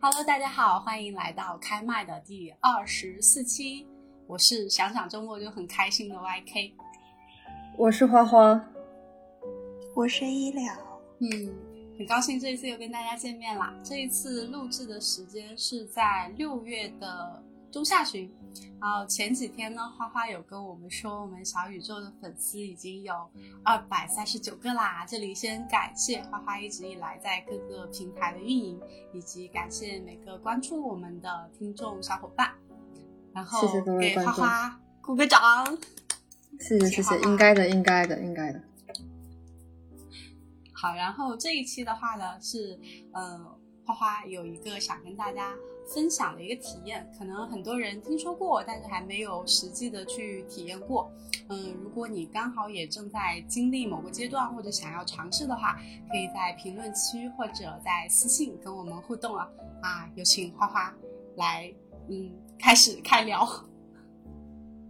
Hello，大家好，欢迎来到开麦的第二十四期。我是想想周末就很开心的 YK，我是花花，我是医疗。嗯，很高兴这一次又跟大家见面啦。这一次录制的时间是在六月的中下旬。然后前几天呢，花花有跟我们说，我们小宇宙的粉丝已经有二百三十九个啦。这里先感谢花花一直以来在各个平台的运营，以及感谢每个关注我们的听众小伙伴。然后给花花鼓个掌。谢谢谢谢，应该的应该的应该的。好，然后这一期的话呢，是呃，花花有一个想跟大家。分享的一个体验，可能很多人听说过，但是还没有实际的去体验过。嗯，如果你刚好也正在经历某个阶段，或者想要尝试的话，可以在评论区或者在私信跟我们互动啊。啊，有请花花来，嗯，开始开聊。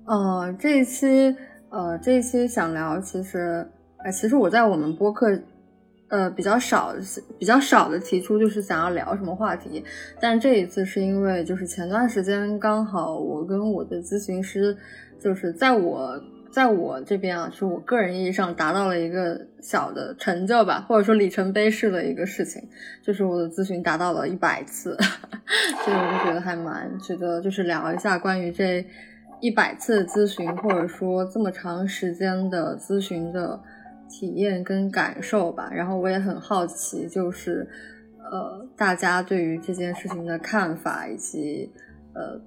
呃，这一期，呃，这一期想聊，其实，呃，其实我在我们播客。呃，比较少，比较少的提出就是想要聊什么话题，但这一次是因为就是前段时间刚好我跟我的咨询师，就是在我在我这边啊，是我个人意义上达到了一个小的成就吧，或者说里程碑式的一个事情，就是我的咨询达到了一百次，所以我就觉得还蛮值得，就是聊一下关于这一百次咨询，或者说这么长时间的咨询的。体验跟感受吧，然后我也很好奇，就是呃，大家对于这件事情的看法以及呃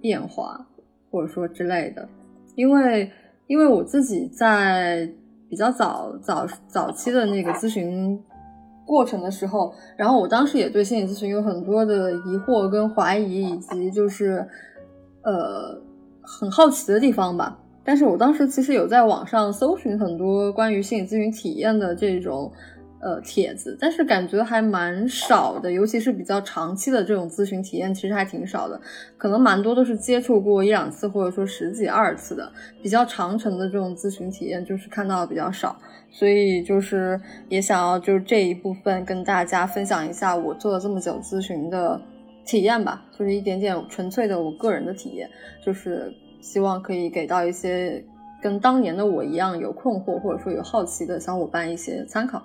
变化，或者说之类的。因为因为我自己在比较早早早期的那个咨询过程的时候，然后我当时也对心理咨询有很多的疑惑跟怀疑，以及就是呃很好奇的地方吧。但是我当时其实有在网上搜寻很多关于心理咨询体验的这种呃帖子，但是感觉还蛮少的，尤其是比较长期的这种咨询体验，其实还挺少的，可能蛮多都是接触过一两次或者说十几二次的，比较长程的这种咨询体验就是看到的比较少，所以就是也想要就是这一部分跟大家分享一下我做了这么久咨询的体验吧，就是一点点纯粹的我个人的体验，就是。希望可以给到一些跟当年的我一样有困惑或者说有好奇的小伙伴一些参考。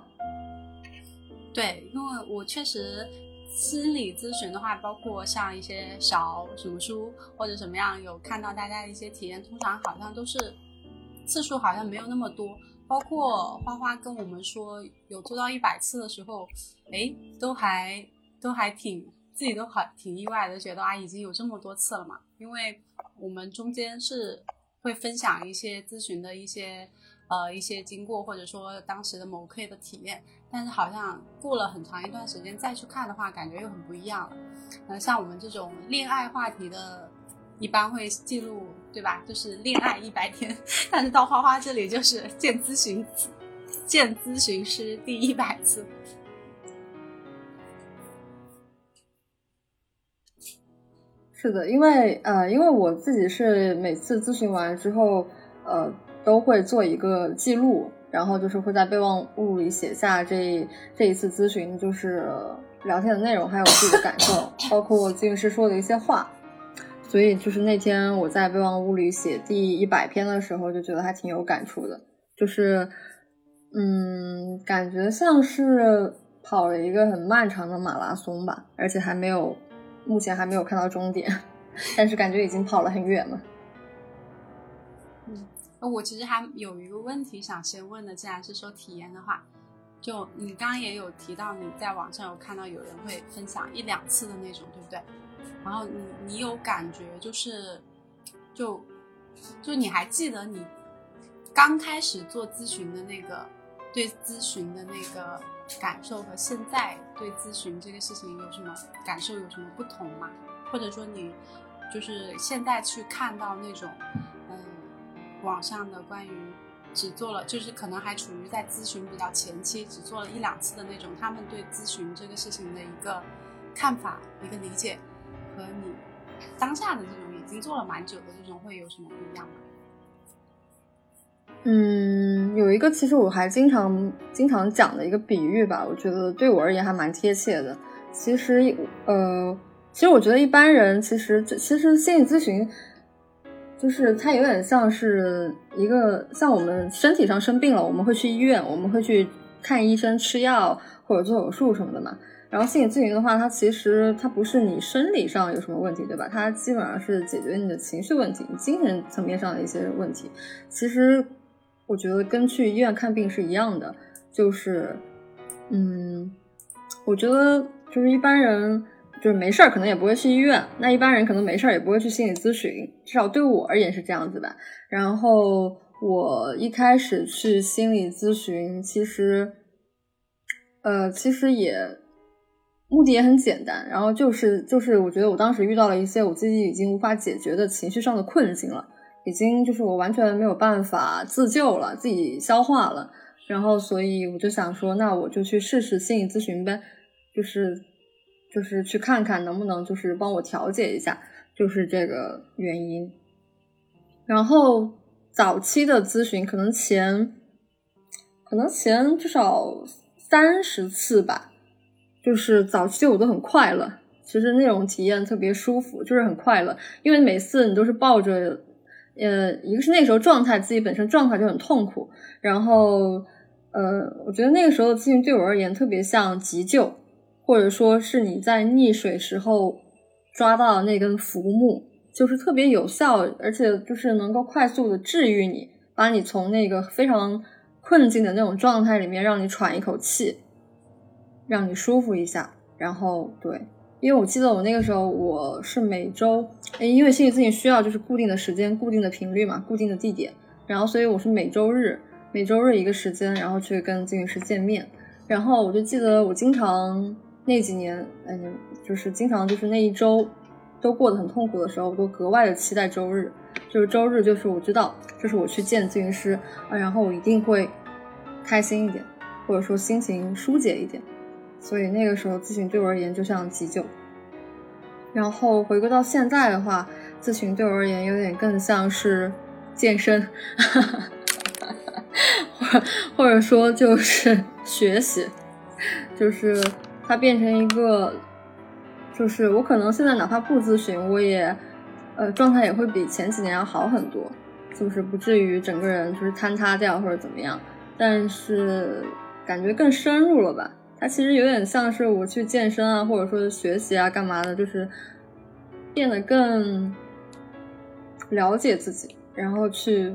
对，因为我确实心理咨询的话，包括像一些小什么书或者什么样，有看到大家的一些体验，通常好像都是次数好像没有那么多。包括花花跟我们说有做到一百次的时候，哎，都还都还挺自己都好挺意外的，觉得啊已经有这么多次了嘛，因为。我们中间是会分享一些咨询的一些呃一些经过，或者说当时的某 K 的体验，但是好像过了很长一段时间再去看的话，感觉又很不一样了。呃，像我们这种恋爱话题的，一般会记录对吧？就是恋爱一百天，但是到花花这里就是见咨询见咨询师第一百次。是的，因为呃，因为我自己是每次咨询完之后，呃，都会做一个记录，然后就是会在备忘录里写下这这一次咨询就是聊天的内容，还有自己的感受，包括咨询师说的一些话。所以就是那天我在备忘录里写第一百篇的时候，就觉得还挺有感触的，就是嗯，感觉像是跑了一个很漫长的马拉松吧，而且还没有。目前还没有看到终点，但是感觉已经跑了很远了。嗯，我其实还有一个问题想先问的，既然是说体验的话，就你刚刚也有提到你在网上有看到有人会分享一两次的那种，对不对？然后你你有感觉就是，就就你还记得你刚开始做咨询的那个对咨询的那个？感受和现在对咨询这个事情有什么感受，有什么不同吗？或者说你就是现在去看到那种，嗯，网上的关于只做了，就是可能还处于在咨询比较前期，只做了一两次的那种，他们对咨询这个事情的一个看法、一个理解，和你当下的这种已经做了蛮久的这种，会有什么不一样吗？嗯，有一个其实我还经常经常讲的一个比喻吧，我觉得对我而言还蛮贴切的。其实呃，其实我觉得一般人其实其实心理咨询就是它有点像是一个像我们身体上生病了，我们会去医院，我们会去看医生吃药或者做手术什么的嘛。然后心理咨询的话，它其实它不是你生理上有什么问题，对吧？它基本上是解决你的情绪问题、精神层面上的一些问题。其实我觉得跟去医院看病是一样的，就是，嗯，我觉得就是一般人就是没事儿可能也不会去医院，那一般人可能没事儿也不会去心理咨询，至少对我而言是这样子吧。然后我一开始去心理咨询，其实，呃，其实也。目的也很简单，然后就是就是，我觉得我当时遇到了一些我自己已经无法解决的情绪上的困境了，已经就是我完全没有办法自救了，自己消化了，然后所以我就想说，那我就去试试心理咨询呗，就是就是去看看能不能就是帮我调节一下，就是这个原因。然后早期的咨询可能前可能前至少三十次吧。就是早期我都很快乐，其实那种体验特别舒服，就是很快乐，因为每次你都是抱着，呃，一个是那时候状态自己本身状态就很痛苦，然后，呃，我觉得那个时候咨询对我而言特别像急救，或者说是你在溺水时候抓到那根浮木，就是特别有效，而且就是能够快速的治愈你，把你从那个非常困境的那种状态里面让你喘一口气。让你舒服一下，然后对，因为我记得我那个时候我是每周，因为心理咨询需要就是固定的时间、固定的频率嘛、固定的地点，然后所以我是每周日、每周日一个时间，然后去跟咨询师见面。然后我就记得我经常那几年，哎，就是经常就是那一周都过得很痛苦的时候，我都格外的期待周日，就是周日就是我知道这是我去见咨询师啊，然后我一定会开心一点，或者说心情疏解一点。所以那个时候咨询对我而言就像急救，然后回归到现在的话，咨询对我而言有点更像是健身，或或者说就是学习，就是它变成一个，就是我可能现在哪怕不咨询，我也呃状态也会比前几年要好很多，就是不至于整个人就是坍塌掉或者怎么样，但是感觉更深入了吧。它其实有点像是我去健身啊，或者说学习啊，干嘛的，就是变得更了解自己，然后去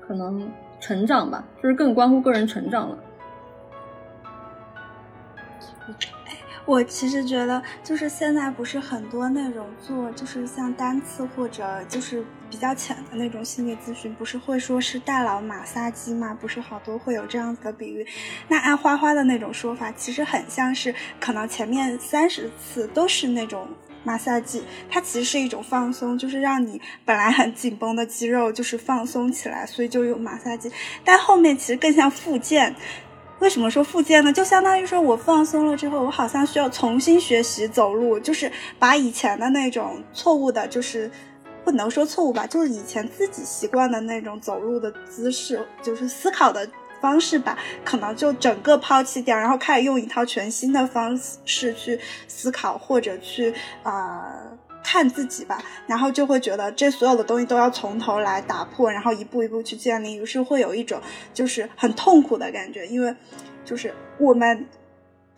可能成长吧，就是更关乎个人成长了。我其实觉得，就是现在不是很多那种做，就是像单次或者就是比较浅的那种心理咨询，不是会说是大脑马杀鸡吗？不是好多会有这样子的比喻。那按花花的那种说法，其实很像是可能前面三十次都是那种马杀鸡，它其实是一种放松，就是让你本来很紧绷的肌肉就是放松起来，所以就有马杀鸡。但后面其实更像复健。为什么说复健呢？就相当于说我放松了之后，我好像需要重新学习走路，就是把以前的那种错误的，就是不能说错误吧，就是以前自己习惯的那种走路的姿势，就是思考的方式吧，可能就整个抛弃掉，然后开始用一套全新的方式去思考或者去啊。看自己吧，然后就会觉得这所有的东西都要从头来打破，然后一步一步去建立，于是会有一种就是很痛苦的感觉。因为就是我们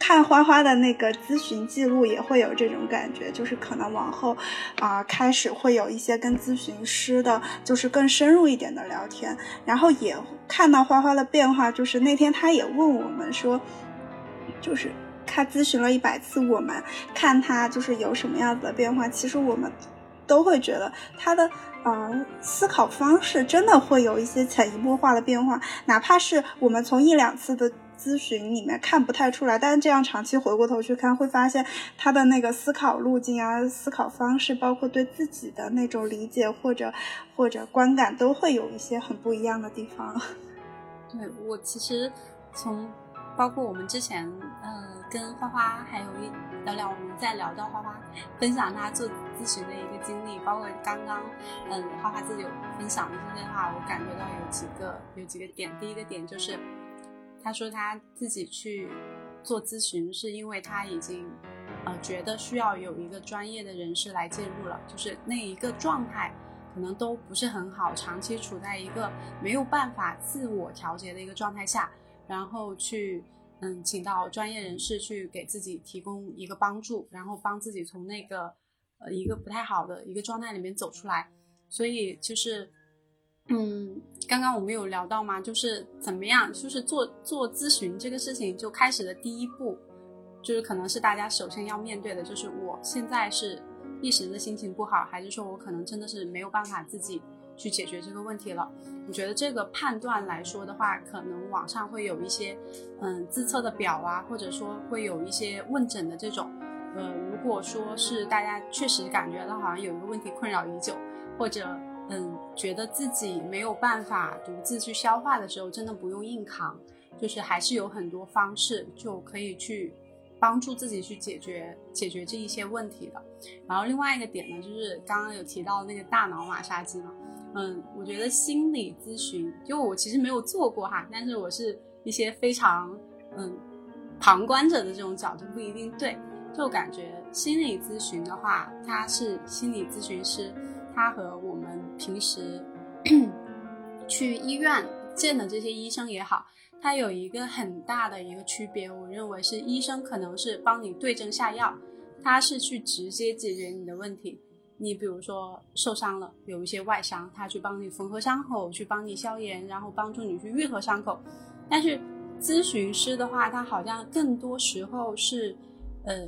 看花花的那个咨询记录也会有这种感觉，就是可能往后啊开始会有一些跟咨询师的，就是更深入一点的聊天，然后也看到花花的变化。就是那天他也问我们说，就是。他咨询了一百次，我们看他就是有什么样子的变化。其实我们都会觉得他的呃思考方式真的会有一些潜移默化的变化，哪怕是我们从一两次的咨询里面看不太出来，但是这样长期回过头去看，会发现他的那个思考路径啊、思考方式，包括对自己的那种理解或者或者观感，都会有一些很不一样的地方。对我其实从。包括我们之前，呃，跟花花还有一聊聊，我们在聊到花花分享他做咨询的一个经历，包括刚刚，嗯，花花自己有分享的这些话，我感觉到有几个有几个点。第一个点就是，他说他自己去做咨询，是因为他已经呃觉得需要有一个专业的人士来介入了，就是那一个状态可能都不是很好，长期处在一个没有办法自我调节的一个状态下，然后去嗯请到专业人士去给自己提供一个帮助，然后帮自己从那个呃一个不太好的一个状态里面走出来，所以就是。嗯，刚刚我们有聊到吗？就是怎么样，就是做做咨询这个事情就开始的第一步，就是可能是大家首先要面对的，就是我现在是一时的心情不好，还是说我可能真的是没有办法自己去解决这个问题了？我觉得这个判断来说的话，可能网上会有一些嗯自测的表啊，或者说会有一些问诊的这种。呃，如果说是大家确实感觉到好像有一个问题困扰已久，或者。嗯，觉得自己没有办法独自去消化的时候，真的不用硬扛，就是还是有很多方式就可以去帮助自己去解决解决这一些问题的。然后另外一个点呢，就是刚刚有提到那个大脑马杀鸡嘛，嗯，我觉得心理咨询，就我其实没有做过哈，但是我是一些非常嗯旁观者的这种角度不一定对，就感觉心理咨询的话，他是心理咨询师。他和我们平时 去医院见的这些医生也好，他有一个很大的一个区别。我认为是医生可能是帮你对症下药，他是去直接解决你的问题。你比如说受伤了，有一些外伤，他去帮你缝合伤口，去帮你消炎，然后帮助你去愈合伤口。但是咨询师的话，他好像更多时候是呃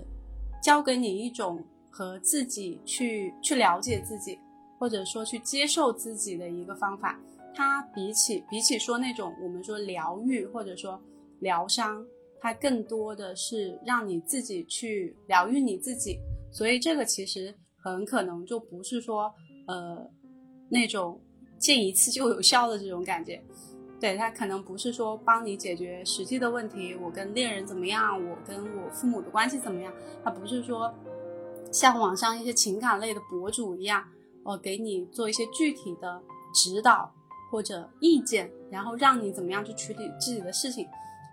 教给你一种和自己去去了解自己。或者说去接受自己的一个方法，它比起比起说那种我们说疗愈或者说疗伤，它更多的是让你自己去疗愈你自己。所以这个其实很可能就不是说呃那种见一次就有效的这种感觉，对它可能不是说帮你解决实际的问题。我跟恋人怎么样？我跟我父母的关系怎么样？它不是说像网上一些情感类的博主一样。我给你做一些具体的指导或者意见，然后让你怎么样去处理自己的事情。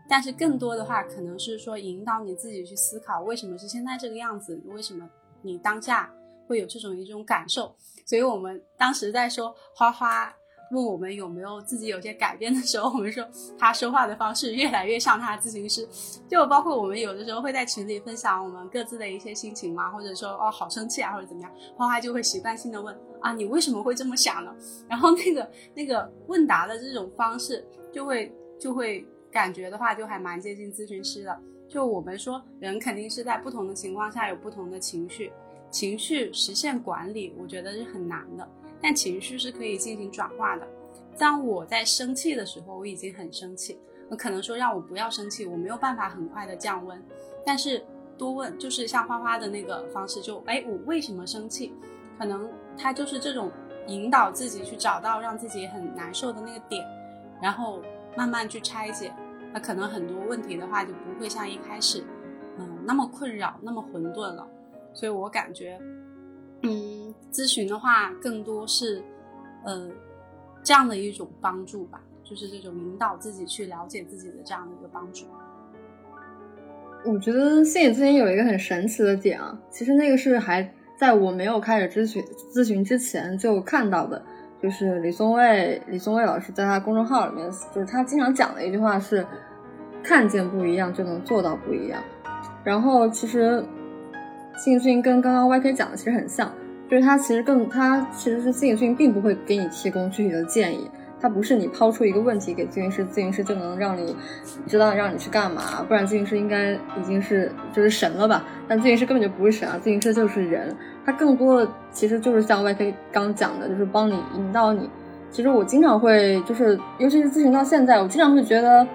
但是更多的话，可能是说引导你自己去思考，为什么是现在这个样子？为什么你当下会有这种一种感受？所以我们当时在说花花。问我们有没有自己有些改变的时候，我们说他说话的方式越来越像他咨询师，就包括我们有的时候会在群里分享我们各自的一些心情嘛，或者说哦好生气啊或者怎么样，花花就会习惯性的问啊你为什么会这么想呢？然后那个那个问答的这种方式就会就会感觉的话就还蛮接近咨询师的。就我们说人肯定是在不同的情况下有不同的情绪，情绪实现管理，我觉得是很难的。但情绪是可以进行转化的。当我在生气的时候，我已经很生气，我可能说让我不要生气，我没有办法很快的降温。但是多问，就是像花花的那个方式，就哎，我为什么生气？可能他就是这种引导自己去找到让自己很难受的那个点，然后慢慢去拆解。那可能很多问题的话，就不会像一开始，嗯，那么困扰，那么混沌了。所以我感觉。嗯，咨询的话更多是，呃，这样的一种帮助吧，就是这种引导自己去了解自己的这样的一个帮助。我觉得心理咨询有一个很神奇的点啊，其实那个是还在我没有开始咨询咨询之前就看到的，就是李松蔚李松蔚老师在他公众号里面，就是他经常讲的一句话是：看见不一样就能做到不一样。然后其实。心理咨询跟刚刚 YK 讲的其实很像，就是他其实更他其实是心理咨询并不会给你提供具体的建议，他不是你抛出一个问题给咨询师，咨询师就能让你知道让你去干嘛，不然咨询师应该已经是就是神了吧？但咨询师根本就不是神啊，咨询师就是人，他更多的其实就是像 YK 刚讲的，就是帮你引导你。其实我经常会就是，尤其是咨询到现在，我经常会觉得，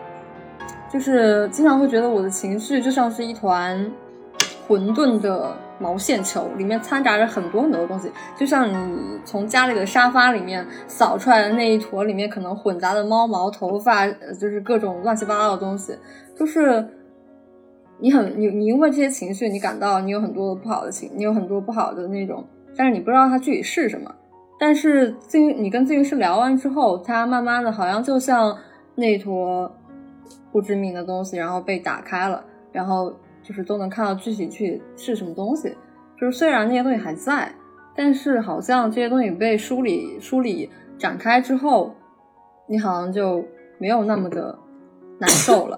就是经常会觉得我的情绪就像是一团。混沌的毛线球里面掺杂着很多很多东西，就像你从家里的沙发里面扫出来的那一坨，里面可能混杂的猫毛、头发，就是各种乱七八糟的东西。就是你很你你因为这些情绪，你感到你有很多不好的情，你有很多不好的那种，但是你不知道它具体是什么。但是咨询你跟咨询师聊完之后，他慢慢的好像就像那坨不知名的东西，然后被打开了，然后。就是都能看到具体去是什么东西。就是虽然那些东西还在，但是好像这些东西被梳理、梳理展开之后，你好像就没有那么的难受了，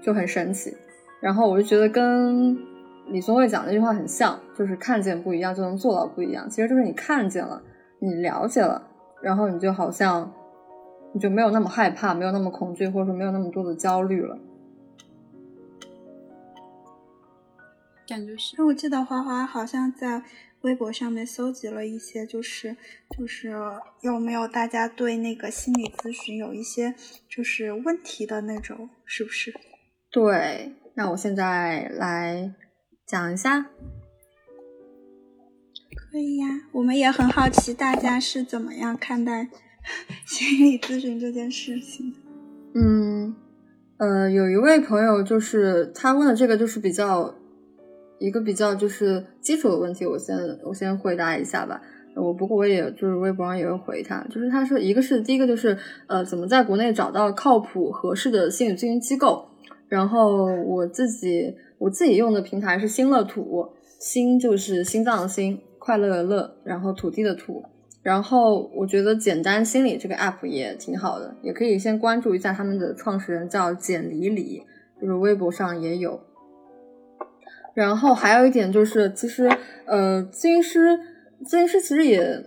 就很神奇。然后我就觉得跟李松蔚讲那句话很像，就是看见不一样就能做到不一样。其实就是你看见了，你了解了，然后你就好像你就没有那么害怕，没有那么恐惧，或者说没有那么多的焦虑了。感觉是，我记得花花好像在微博上面搜集了一些，就是就是有没有大家对那个心理咨询有一些就是问题的那种，是不是？对，那我现在来讲一下。可以呀，我们也很好奇大家是怎么样看待 心理咨询这件事情。嗯，呃，有一位朋友就是他问的这个就是比较。一个比较就是基础的问题，我先我先回答一下吧。我不过我也就是微博上也会回他，就是他说一个是第一个就是呃怎么在国内找到靠谱合适的心理咨询机构。然后我自己我自己用的平台是心乐土，心就是心脏的心，快乐的乐，然后土地的土。然后我觉得简单心理这个 app 也挺好的，也可以先关注一下他们的创始人叫简里里，就是微博上也有。然后还有一点就是，其实，呃，咨询师，咨询师其实也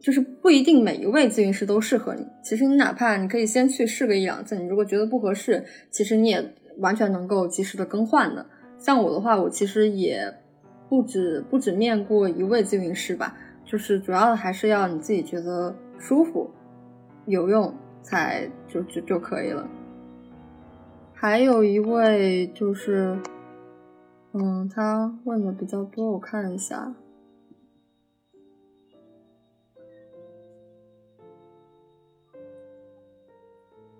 就是不一定每一位咨询师都适合你。其实你哪怕你可以先去试个一两次，你如果觉得不合适，其实你也完全能够及时的更换的。像我的话，我其实也不止不止面过一位咨询师吧，就是主要的还是要你自己觉得舒服、有用才就就就可以了。还有一位就是。嗯，他问的比较多，我看一下。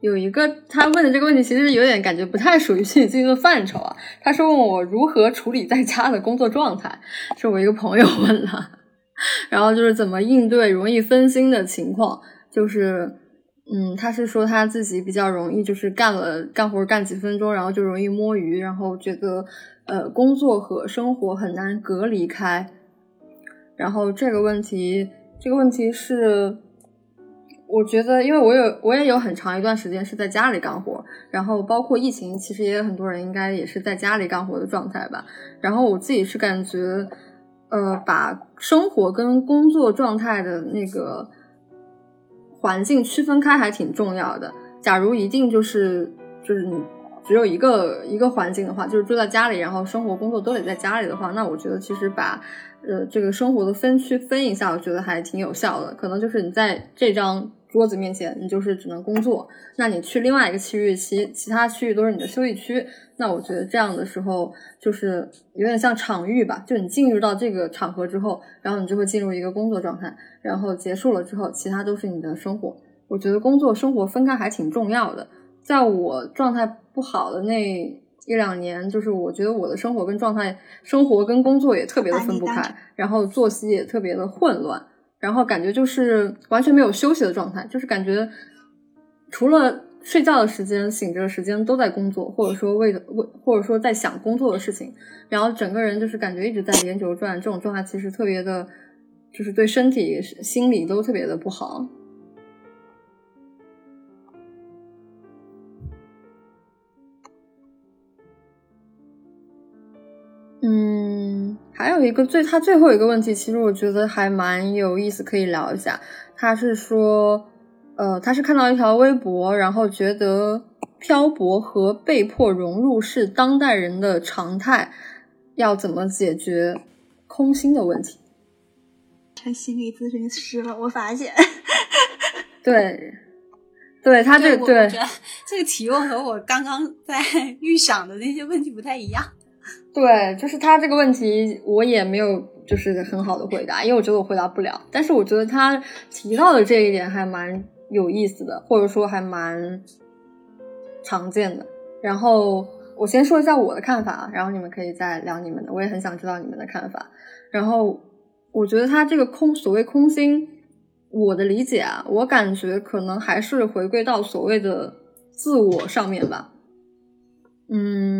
有一个他问的这个问题，其实有点感觉不太属于心理咨询的范畴啊。他是问我如何处理在家的工作状态，是我一个朋友问的。然后就是怎么应对容易分心的情况，就是嗯，他是说他自己比较容易，就是干了干活干几分钟，然后就容易摸鱼，然后觉得。呃，工作和生活很难隔离开。然后这个问题，这个问题是，我觉得，因为我有，我也有很长一段时间是在家里干活，然后包括疫情，其实也有很多人应该也是在家里干活的状态吧。然后我自己是感觉，呃，把生活跟工作状态的那个环境区分开还挺重要的。假如一定就是就是你。只有一个一个环境的话，就是住在家里，然后生活工作都得在家里的话，那我觉得其实把呃这个生活的分区分一下，我觉得还挺有效的。可能就是你在这张桌子面前，你就是只能工作；那你去另外一个区域，其其他区域都是你的休息区。那我觉得这样的时候，就是有点像场域吧，就你进入到这个场合之后，然后你就会进入一个工作状态，然后结束了之后，其他都是你的生活。我觉得工作生活分开还挺重要的。在我状态不好的那一两年，就是我觉得我的生活跟状态、生活跟工作也特别的分不开，然后作息也特别的混乱，然后感觉就是完全没有休息的状态，就是感觉除了睡觉的时间、醒着的时间都在工作，或者说为了为或者说在想工作的事情，然后整个人就是感觉一直在连轴转，这种状态其实特别的，就是对身体、心理都特别的不好。嗯，还有一个最他最后一个问题，其实我觉得还蛮有意思，可以聊一下。他是说，呃，他是看到一条微博，然后觉得漂泊和被迫融入是当代人的常态，要怎么解决空心的问题？成心理咨询师了，我发现。对，对他这对这个提问和我刚刚在 预想的那些问题不太一样。对，就是他这个问题，我也没有就是很好的回答，因为我觉得我回答不了。但是我觉得他提到的这一点还蛮有意思的，或者说还蛮常见的。然后我先说一下我的看法啊，然后你们可以再聊你们的，我也很想知道你们的看法。然后我觉得他这个空，所谓空心，我的理解啊，我感觉可能还是回归到所谓的自我上面吧。嗯。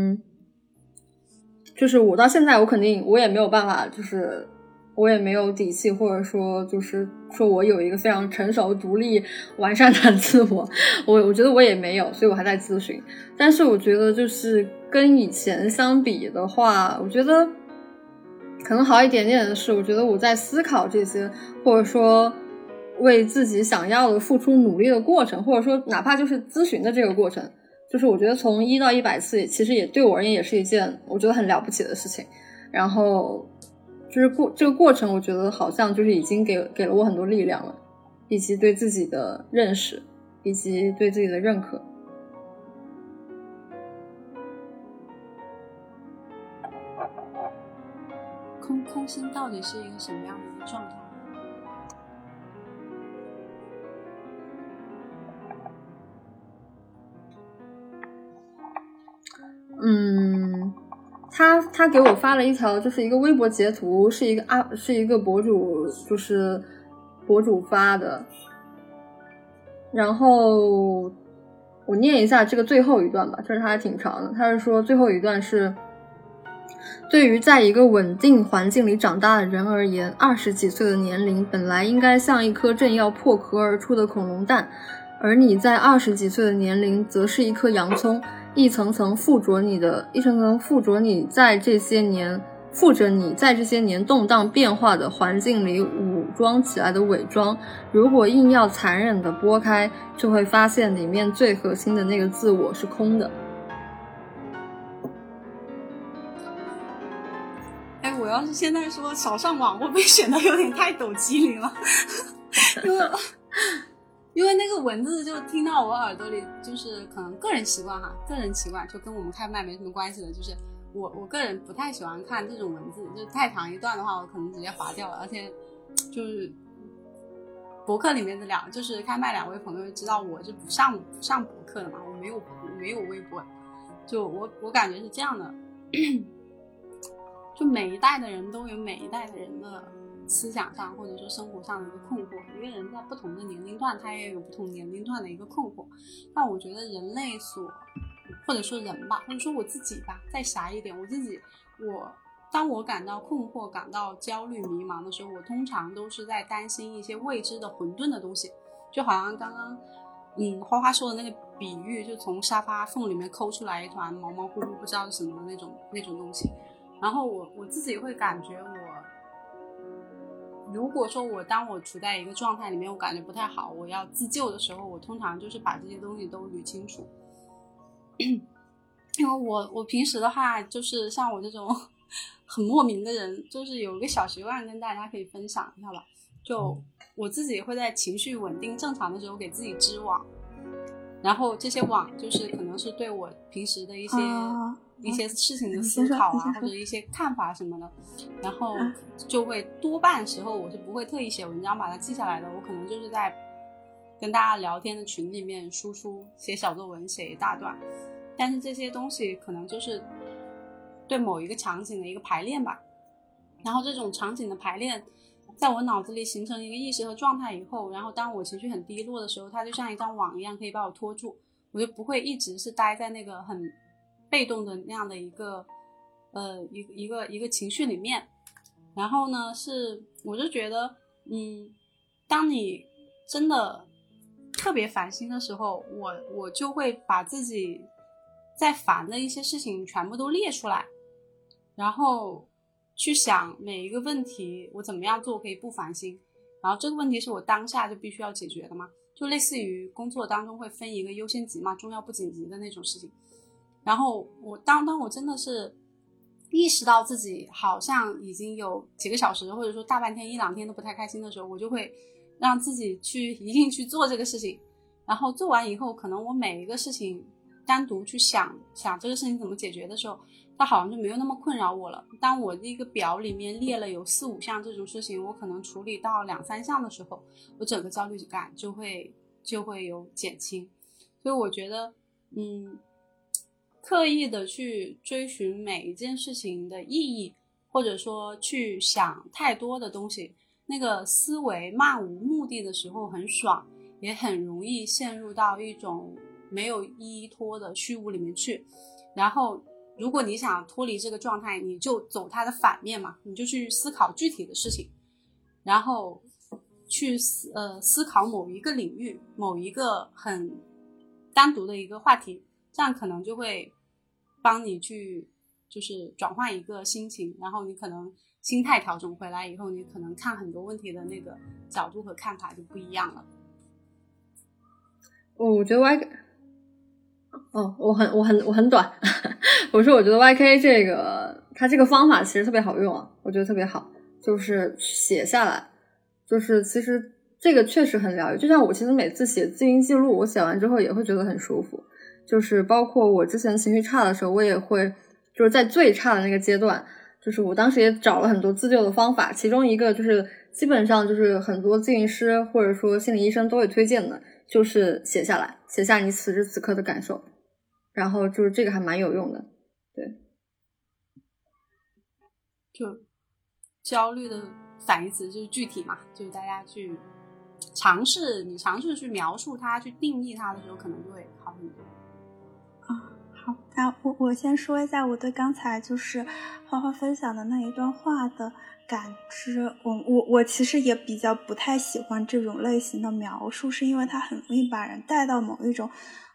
就是我到现在我肯定我也没有办法，就是我也没有底气，或者说就是说我有一个非常成熟、独立、完善的 自我，我我觉得我也没有，所以我还在咨询。但是我觉得就是跟以前相比的话，我觉得可能好一点点的是，我觉得我在思考这些，或者说。为自己想要的付出努力的过程，或者说哪怕就是咨询的这个过程，就是我觉得从一到一百次，其实也对我而言也是一件我觉得很了不起的事情。然后就是过这个过程，我觉得好像就是已经给给了我很多力量了，以及对自己的认识，以及对自己的认可。空空心到底是一个什么样的一个状态？嗯，他他给我发了一条，就是一个微博截图，是一个啊，是一个博主，就是博主发的。然后我念一下这个最后一段吧，就是它还挺长的。他是说最后一段是，对于在一个稳定环境里长大的人而言，二十几岁的年龄本来应该像一颗正要破壳而出的恐龙蛋，而你在二十几岁的年龄，则是一颗洋葱。一层层附着你的，一层层附着你在这些年，附着你在这些年动荡变化的环境里武装起来的伪装。如果硬要残忍的剥开，就会发现里面最核心的那个自我是空的。哎，我要是现在说少上网，会不会显得有点太抖机灵了？因为。因为那个文字就听到我耳朵里，就是可能个人习惯哈，个人习惯就跟我们开麦没什么关系的，就是我我个人不太喜欢看这种文字，就是太长一段的话，我可能直接划掉了。而且就是博客里面的两，就是开麦两位朋友知道我是不上不上博客的嘛，我没有没有微博，就我我感觉是这样的，就每一代的人都有每一代的人的。思想上或者说生活上的一个困惑，一个人在不同的年龄段，他也有不同年龄段的一个困惑。但我觉得人类所，或者说人吧，或者说我自己吧，再狭一点，我自己，我当我感到困惑、感到焦虑、迷茫的时候，我通常都是在担心一些未知的混沌的东西，就好像刚刚，嗯，花花说的那个比喻，就从沙发缝里面抠出来一团毛毛乎乎不知道是什么的那种那种东西。然后我我自己会感觉我。如果说我当我处在一个状态里面，我感觉不太好，我要自救的时候，我通常就是把这些东西都捋清楚。因为我我平时的话，就是像我这种 很莫名的人，就是有一个小习惯跟大家可以分享一下吧。就我自己会在情绪稳定正常的时候给自己织网，然后这些网就是可能是对我平时的一些。一些事情的思考啊，或者一些看法什么的，然后就会多半时候我是不会特意写文章把它记下来的，我可能就是在跟大家聊天的群里面输出写小作文写一大段，但是这些东西可能就是对某一个场景的一个排练吧，然后这种场景的排练在我脑子里形成一个意识和状态以后，然后当我情绪很低落的时候，它就像一张网一样可以把我拖住，我就不会一直是待在那个很。被动的那样的一个，呃，一一个一个情绪里面，然后呢，是我就觉得，嗯，当你真的特别烦心的时候，我我就会把自己在烦的一些事情全部都列出来，然后去想每一个问题我怎么样做可以不烦心，然后这个问题是我当下就必须要解决的嘛，就类似于工作当中会分一个优先级嘛，重要不紧急的那种事情。然后我当当我真的是意识到自己好像已经有几个小时，或者说大半天一两天都不太开心的时候，我就会让自己去一定去做这个事情。然后做完以后，可能我每一个事情单独去想想这个事情怎么解决的时候，它好像就没有那么困扰我了。当我一个表里面列了有四五项这种事情，我可能处理到两三项的时候，我整个焦虑感就会就会有减轻。所以我觉得，嗯。刻意的去追寻每一件事情的意义，或者说去想太多的东西，那个思维漫无目的的时候很爽，也很容易陷入到一种没有依托的虚无里面去。然后如果你想脱离这个状态，你就走它的反面嘛，你就去思考具体的事情，然后去思呃思考某一个领域、某一个很单独的一个话题，这样可能就会帮你去就是转换一个心情，然后你可能心态调整回来以后，你可能看很多问题的那个角度和看法就不一样了。我我觉得 Y，哦，我很我很我很短，我说我觉得 YK 这个它这个方法其实特别好用啊，我觉得特别好，就是写下来，就是其实这个确实很疗愈。就像我其实每次写自行记录，我写完之后也会觉得很舒服。就是包括我之前情绪差的时候，我也会就是在最差的那个阶段，就是我当时也找了很多自救的方法，其中一个就是基本上就是很多咨询师或者说心理医生都会推荐的。就是写下来，写下你此时此刻的感受，然后就是这个还蛮有用的，对。就焦虑的反义词就是具体嘛，就是大家去尝试，你尝试去描述它，去定义它的时候，可能就会好很多。那我我先说一下我对刚才就是花花分享的那一段话的。感知，我我我其实也比较不太喜欢这种类型的描述，是因为它很容易把人带到某一种，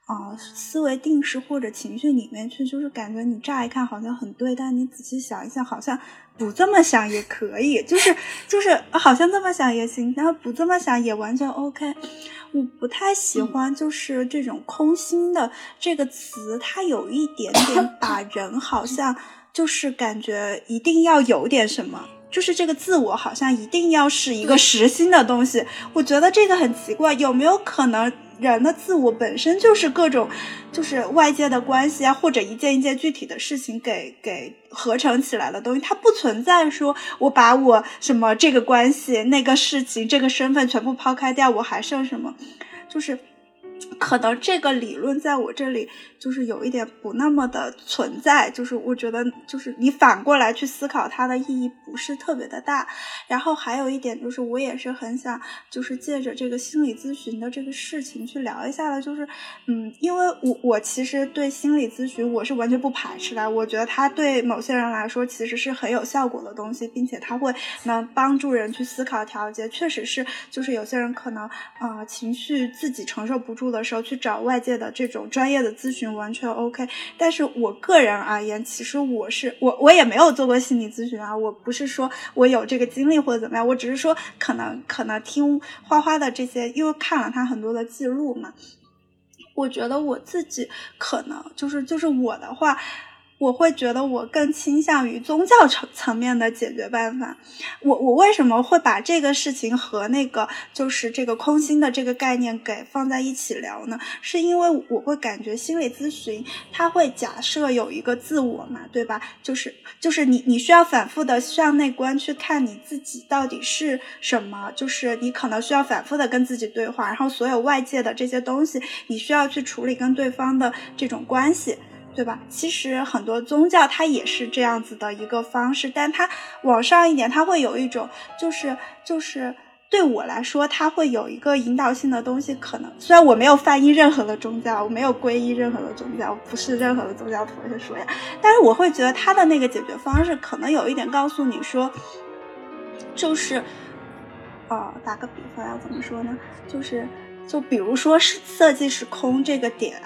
呃，思维定式或者情绪里面去，就是感觉你乍一看好像很对，但你仔细想一下，好像不这么想也可以，就是就是好像这么想也行，然后不这么想也完全 OK。我不太喜欢就是这种空心的这个词，它有一点点 把人好像就是感觉一定要有点什么。就是这个自我好像一定要是一个实心的东西，我觉得这个很奇怪。有没有可能人的自我本身就是各种，就是外界的关系啊，或者一件一件具体的事情给给合成起来的东西？它不存在说我把我什么这个关系、那个事情、这个身份全部抛开掉，我还剩什么？就是。可能这个理论在我这里就是有一点不那么的存在，就是我觉得就是你反过来去思考它的意义不是特别的大。然后还有一点就是我也是很想就是借着这个心理咨询的这个事情去聊一下的，就是嗯，因为我我其实对心理咨询我是完全不排斥的，我觉得它对某些人来说其实是很有效果的东西，并且它会能帮助人去思考调节，确实是就是有些人可能啊情绪自己承受不住的。时候去找外界的这种专业的咨询完全 OK，但是我个人而言，其实我是我我也没有做过心理咨询啊，我不是说我有这个经历或者怎么样，我只是说可能可能听花花的这些，因为看了他很多的记录嘛，我觉得我自己可能就是就是我的话。我会觉得我更倾向于宗教层层面的解决办法。我我为什么会把这个事情和那个就是这个空心的这个概念给放在一起聊呢？是因为我会感觉心理咨询它会假设有一个自我嘛，对吧？就是就是你你需要反复的向内观去看你自己到底是什么，就是你可能需要反复的跟自己对话，然后所有外界的这些东西，你需要去处理跟对方的这种关系。对吧？其实很多宗教它也是这样子的一个方式，但它往上一点，它会有一种，就是就是对我来说，它会有一个引导性的东西。可能虽然我没有翻译任何的宗教，我没有皈依任何的宗教，我不是任何的宗教徒，是说呀，但是我会觉得他的那个解决方式，可能有一点告诉你说，就是，哦，打个比方要怎么说呢？就是，就比如说是色即是空这个点。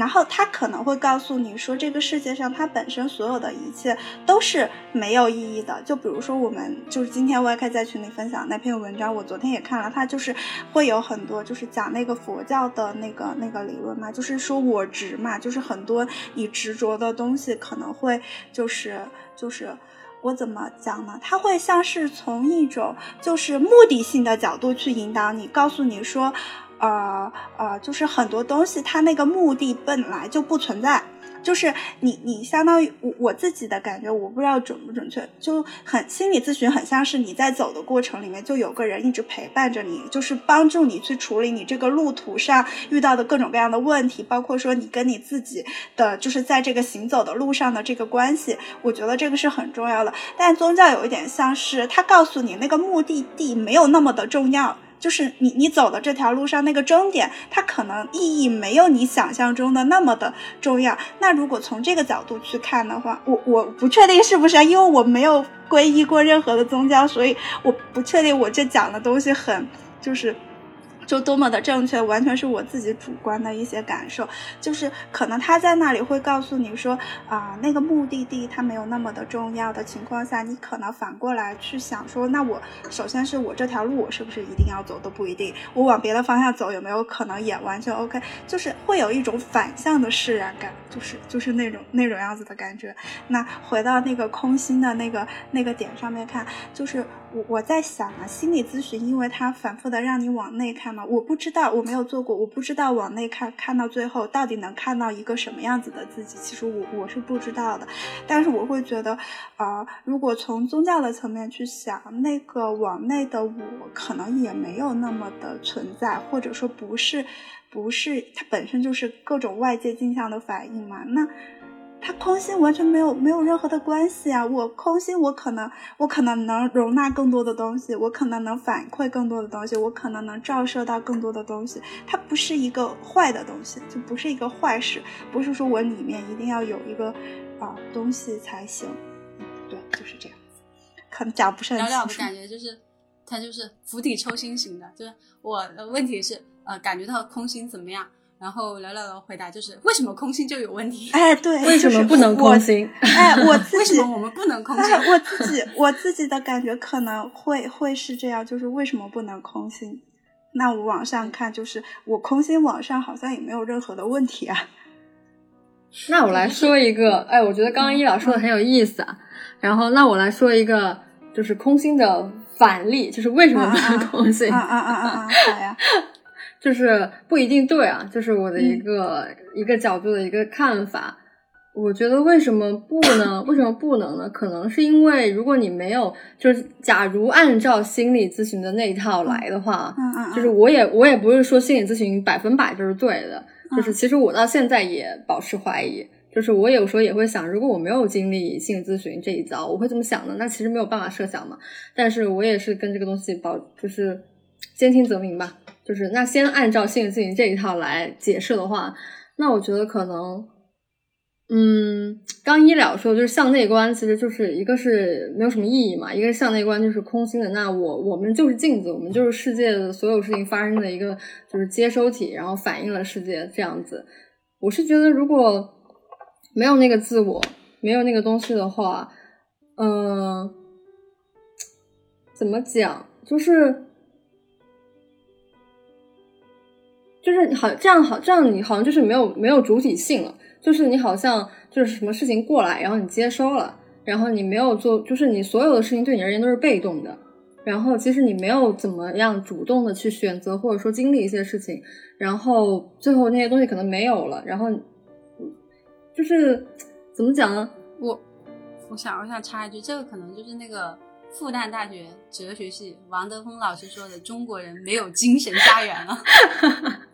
然后他可能会告诉你说，这个世界上它本身所有的一切都是没有意义的。就比如说，我们就是今天 YK 在群里分享那篇文章，我昨天也看了，他就是会有很多就是讲那个佛教的那个那个理论嘛，就是说我执嘛，就是很多你执着的东西可能会就是就是我怎么讲呢？他会像是从一种就是目的性的角度去引导你，告诉你说。呃呃，就是很多东西，它那个目的本来就不存在。就是你你相当于我我自己的感觉，我不知道准不准确，就很心理咨询很像是你在走的过程里面，就有个人一直陪伴着你，就是帮助你去处理你这个路途上遇到的各种各样的问题，包括说你跟你自己的就是在这个行走的路上的这个关系。我觉得这个是很重要的。但宗教有一点像是他告诉你那个目的地没有那么的重要。就是你你走的这条路上那个终点，它可能意义没有你想象中的那么的重要。那如果从这个角度去看的话，我我不确定是不是，因为我没有皈依过任何的宗教，所以我不确定我这讲的东西很就是。就多么的正确，完全是我自己主观的一些感受。就是可能他在那里会告诉你说，啊，那个目的地它没有那么的重要的情况下，你可能反过来去想说，那我首先是我这条路我是不是一定要走都不一定，我往别的方向走有没有可能也完全 OK？就是会有一种反向的释然感，就是就是那种那种样子的感觉。那回到那个空心的那个那个点上面看，就是我我在想啊，心理咨询，因为它反复的让你往内看嘛。我不知道，我没有做过，我不知道往内看，看到最后到底能看到一个什么样子的自己。其实我我是不知道的，但是我会觉得，啊，如果从宗教的层面去想，那个往内的我可能也没有那么的存在，或者说不是，不是它本身就是各种外界镜像的反应嘛？那。它空心完全没有没有任何的关系啊！我空心，我可能我可能能容纳更多的东西，我可能能反馈更多的东西，我可能能照射到更多的东西。它不是一个坏的东西，就不是一个坏事，不是说我里面一定要有一个啊东西才行。对，就是这样子。可能讲不是很清楚。的感觉就是，它就是釜底抽薪型的。就是我的问题是，呃，感觉到空心怎么样？然后聊聊的回答就是为什么空心就有问题？哎，对，为什么不能空心？哎，我自己为什么我们不能空心？我自己我自己的感觉可能会会是这样，就是为什么不能空心？那我往上看，就是我空心往上好像也没有任何的问题啊。那我来说一个，哎，我觉得刚刚伊老说的很有意思啊。然后那我来说一个，就是空心的反例，就是为什么不能空心？啊啊啊啊啊！好呀。就是不一定对啊，就是我的一个一个角度的一个看法。我觉得为什么不呢？为什么不能呢？可能是因为如果你没有，就是假如按照心理咨询的那一套来的话，就是我也我也不是说心理咨询百分百就是对的，就是其实我到现在也保持怀疑。就是我有时候也会想，如果我没有经历心理咨询这一遭，我会怎么想呢？那其实没有办法设想嘛。但是我也是跟这个东西保，就是兼听则明吧。就是那先按照心理咨询这一套来解释的话，那我觉得可能，嗯，刚医疗说就是向内观，其实就是一个是没有什么意义嘛，一个是向内观就是空心的。那我我们就是镜子，我们就是世界的所有事情发生的一个就是接收体，然后反映了世界这样子。我是觉得如果没有那个自我，没有那个东西的话，嗯，怎么讲就是。就是好这样好这样你好像就是没有没有主体性了，就是你好像就是什么事情过来，然后你接收了，然后你没有做，就是你所有的事情对你而言都是被动的，然后其实你没有怎么样主动的去选择或者说经历一些事情，然后最后那些东西可能没有了，然后就是怎么讲呢？我我想我想插一句，这个可能就是那个复旦大学哲学系王德峰老师说的中国人没有精神家园了。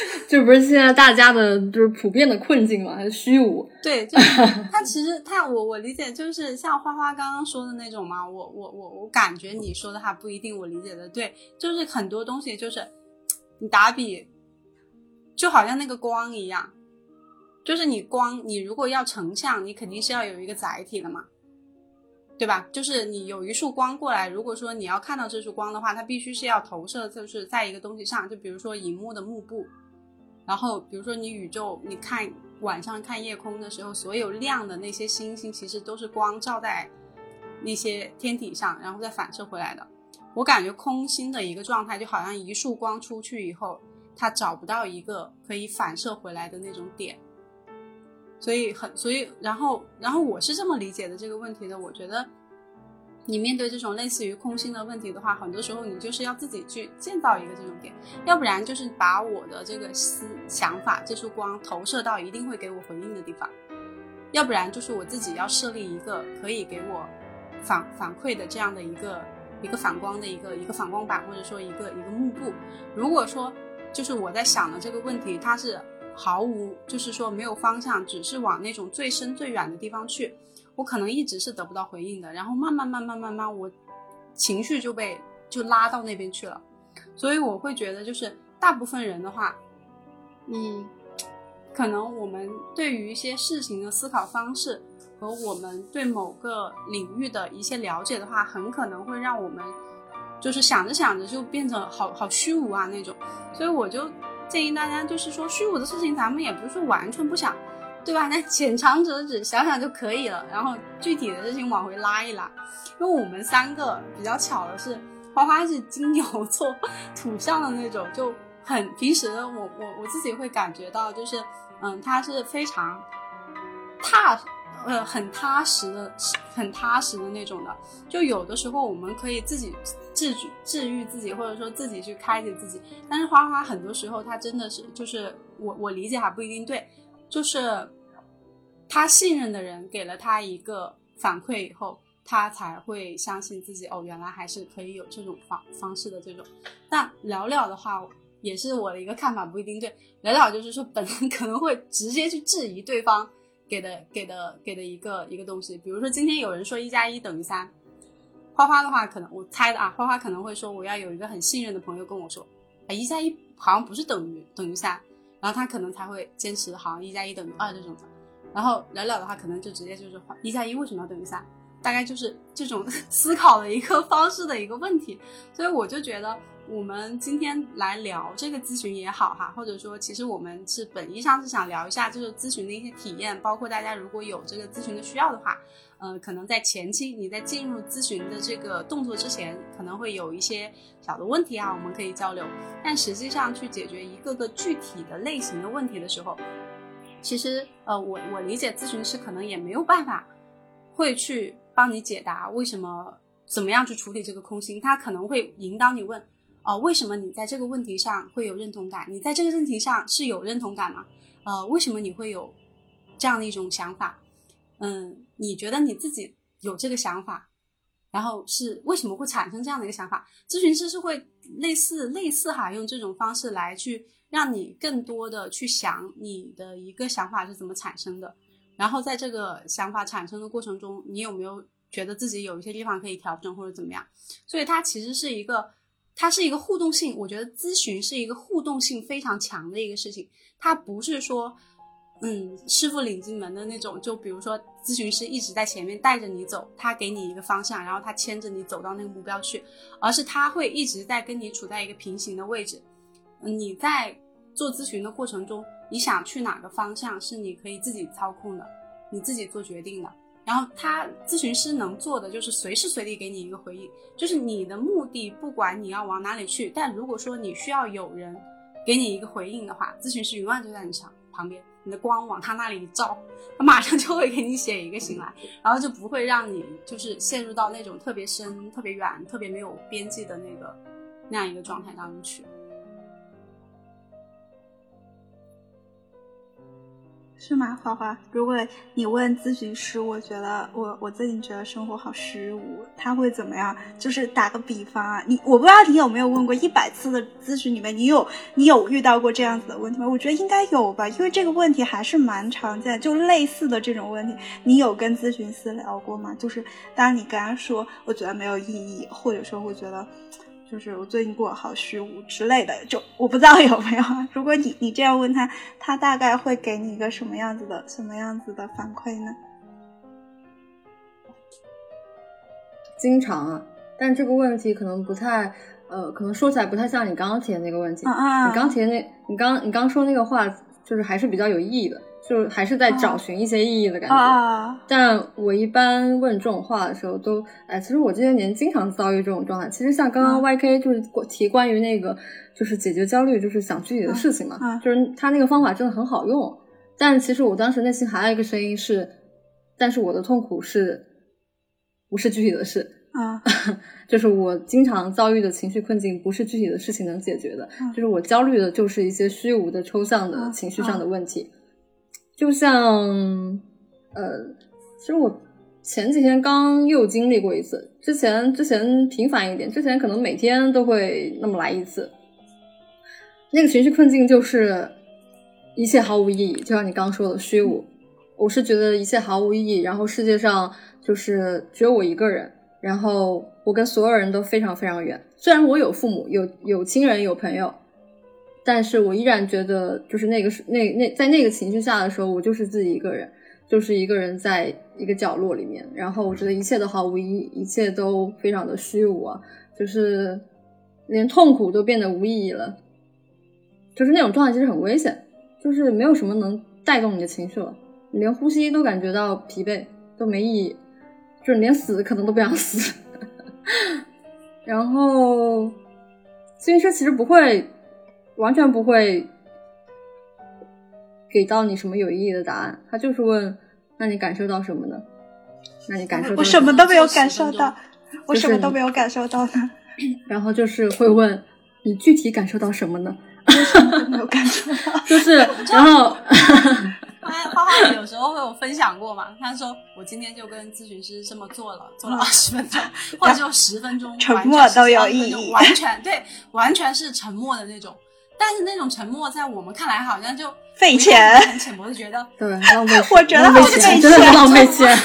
就不是现在大家的就是普遍的困境嘛？还是虚无？对，就他其实他我我理解就是像花花刚刚说的那种嘛。我我我我感觉你说的还不一定我理解的对，就是很多东西就是你打比，就好像那个光一样，就是你光你如果要成像，你肯定是要有一个载体的嘛，对吧？就是你有一束光过来，如果说你要看到这束光的话，它必须是要投射，就是在一个东西上，就比如说荧幕的幕布。然后，比如说你宇宙，你看晚上看夜空的时候，所有亮的那些星星，其实都是光照在那些天体上，然后再反射回来的。我感觉空心的一个状态，就好像一束光出去以后，它找不到一个可以反射回来的那种点，所以很，所以然后，然后我是这么理解的这个问题的，我觉得。你面对这种类似于空心的问题的话，很多时候你就是要自己去建造一个这种点，要不然就是把我的这个思想法、这束光投射到一定会给我回应的地方，要不然就是我自己要设立一个可以给我反反馈的这样的一个一个反光的一个一个反光板，或者说一个一个幕布。如果说就是我在想的这个问题，它是毫无就是说没有方向，只是往那种最深最远的地方去。我可能一直是得不到回应的，然后慢慢慢慢慢慢，我情绪就被就拉到那边去了。所以我会觉得，就是大部分人的话，嗯，可能我们对于一些事情的思考方式和我们对某个领域的一些了解的话，很可能会让我们就是想着想着就变成好好虚无啊那种。所以我就建议大家，就是说虚无的事情，咱们也不是完全不想。对吧？那浅尝辄止，想想就可以了。然后具体的事情往回拉一拉。因为我们三个比较巧的是，花花是金牛座土象的那种，就很平时我我我自己会感觉到，就是嗯，他是非常踏呃很踏实的，很踏实的那种的。就有的时候我们可以自己治治愈自己，或者说自己去开解自己。但是花花很多时候他真的是，就是我我理解还不一定对。就是他信任的人给了他一个反馈以后，他才会相信自己哦，原来还是可以有这种方方式的这种。但聊聊的话，也是我的一个看法，不一定对。聊聊就是说，本人 可能会直接去质疑对方给的给的给的一个一个东西。比如说今天有人说一加一等于三，花花的话可能我猜的啊，花花可能会说我要有一个很信任的朋友跟我说，哎，一加一好像不是等于等于三。然后他可能才会坚持，好像一加一等于二这种的。然后聊聊的话，可能就直接就是一加一为什么要等于三？大概就是这种 思考的一个方式的一个问题。所以我就觉得，我们今天来聊这个咨询也好哈，或者说其实我们是本意上是想聊一下就是咨询的一些体验，包括大家如果有这个咨询的需要的话。嗯，可能在前期你在进入咨询的这个动作之前，可能会有一些小的问题啊，我们可以交流。但实际上去解决一个个具体的类型的问题的时候，其实呃，我我理解咨询师可能也没有办法会去帮你解答为什么怎么样去处理这个空心，他可能会引导你问哦，为什么你在这个问题上会有认同感？你在这个问题上是有认同感吗？呃，为什么你会有这样的一种想法？嗯，你觉得你自己有这个想法，然后是为什么会产生这样的一个想法？咨询师是会类似类似哈，用这种方式来去让你更多的去想你的一个想法是怎么产生的，然后在这个想法产生的过程中，你有没有觉得自己有一些地方可以调整或者怎么样？所以它其实是一个，它是一个互动性，我觉得咨询是一个互动性非常强的一个事情，它不是说。嗯，师傅领进门的那种，就比如说咨询师一直在前面带着你走，他给你一个方向，然后他牵着你走到那个目标去，而是他会一直在跟你处在一个平行的位置。你在做咨询的过程中，你想去哪个方向是你可以自己操控的，你自己做决定的。然后他咨询师能做的就是随时随地给你一个回应，就是你的目的不管你要往哪里去，但如果说你需要有人给你一个回应的话，咨询师永远就在你旁旁边。你的光往他那里一照，他马上就会给你写一个信来，然后就不会让你就是陷入到那种特别深、特别远、特别没有边际的那个那样一个状态当中去。是吗，花花？如果你问咨询师，我觉得我我最近觉得生活好虚无，他会怎么样？就是打个比方啊，你我不知道你有没有问过一百次的咨询里面，你有你有遇到过这样子的问题吗？我觉得应该有吧，因为这个问题还是蛮常见，就类似的这种问题，你有跟咨询师聊过吗？就是当你跟他说，我觉得没有意义，或者说会觉得。就是我最近过得好虚无之类的，就我不知道有没有。如果你你这样问他，他大概会给你一个什么样子的什么样子的反馈呢？经常啊，但这个问题可能不太，呃，可能说起来不太像你刚刚提的那个问题。啊你刚提的那，你刚你刚说那个话，就是还是比较有意义的。就还是在找寻一些意义的感觉，但我一般问这种话的时候，都哎，其实我这些年经常遭遇这种状态。其实像刚刚 YK 就是提关于那个，就是解决焦虑，就是想具体的事情嘛，就是他那个方法真的很好用。但其实我当时内心还有一个声音是，但是我的痛苦是，不是具体的事啊，就是我经常遭遇的情绪困境，不是具体的事情能解决的，就是我焦虑的就是一些虚无的抽象的情绪上的问题。就像，呃，其实我前几天刚又经历过一次，之前之前频繁一点，之前可能每天都会那么来一次。那个情绪困境就是一切毫无意义，就像你刚说的虚无。我是觉得一切毫无意义，然后世界上就是只有我一个人，然后我跟所有人都非常非常远。虽然我有父母、有有亲人、有朋友，但是我依然觉得，就是那个是那那在那个情绪下的时候，我就是自己一个人，就是一个人在一个角落里面。然后我觉得一切都毫无意义，一切都非常的虚无啊，就是连痛苦都变得无意义了。就是那种状态其实很危险，就是没有什么能带动你的情绪了，你连呼吸都感觉到疲惫，都没意义，就是连死可能都不想死。然后咨询师其实不会，完全不会给到你什么有意义的答案，他就是问，那你感受到什么呢？那你感受到我什么都没有感受到，我什么都没有感受到呢，然后就是会问你具体感受到什么呢？我什么都没有感受到。就是然后花花花有时候会有分享过嘛，他说我今天就跟咨询师这么做了，做了二十分钟，或者就十分钟，沉默都有意义完全对，完全是沉默的那种。但是那种沉默在我们看来好像就费钱很浅薄的觉得对浪费，我觉得好费钱，真的是浪费钱，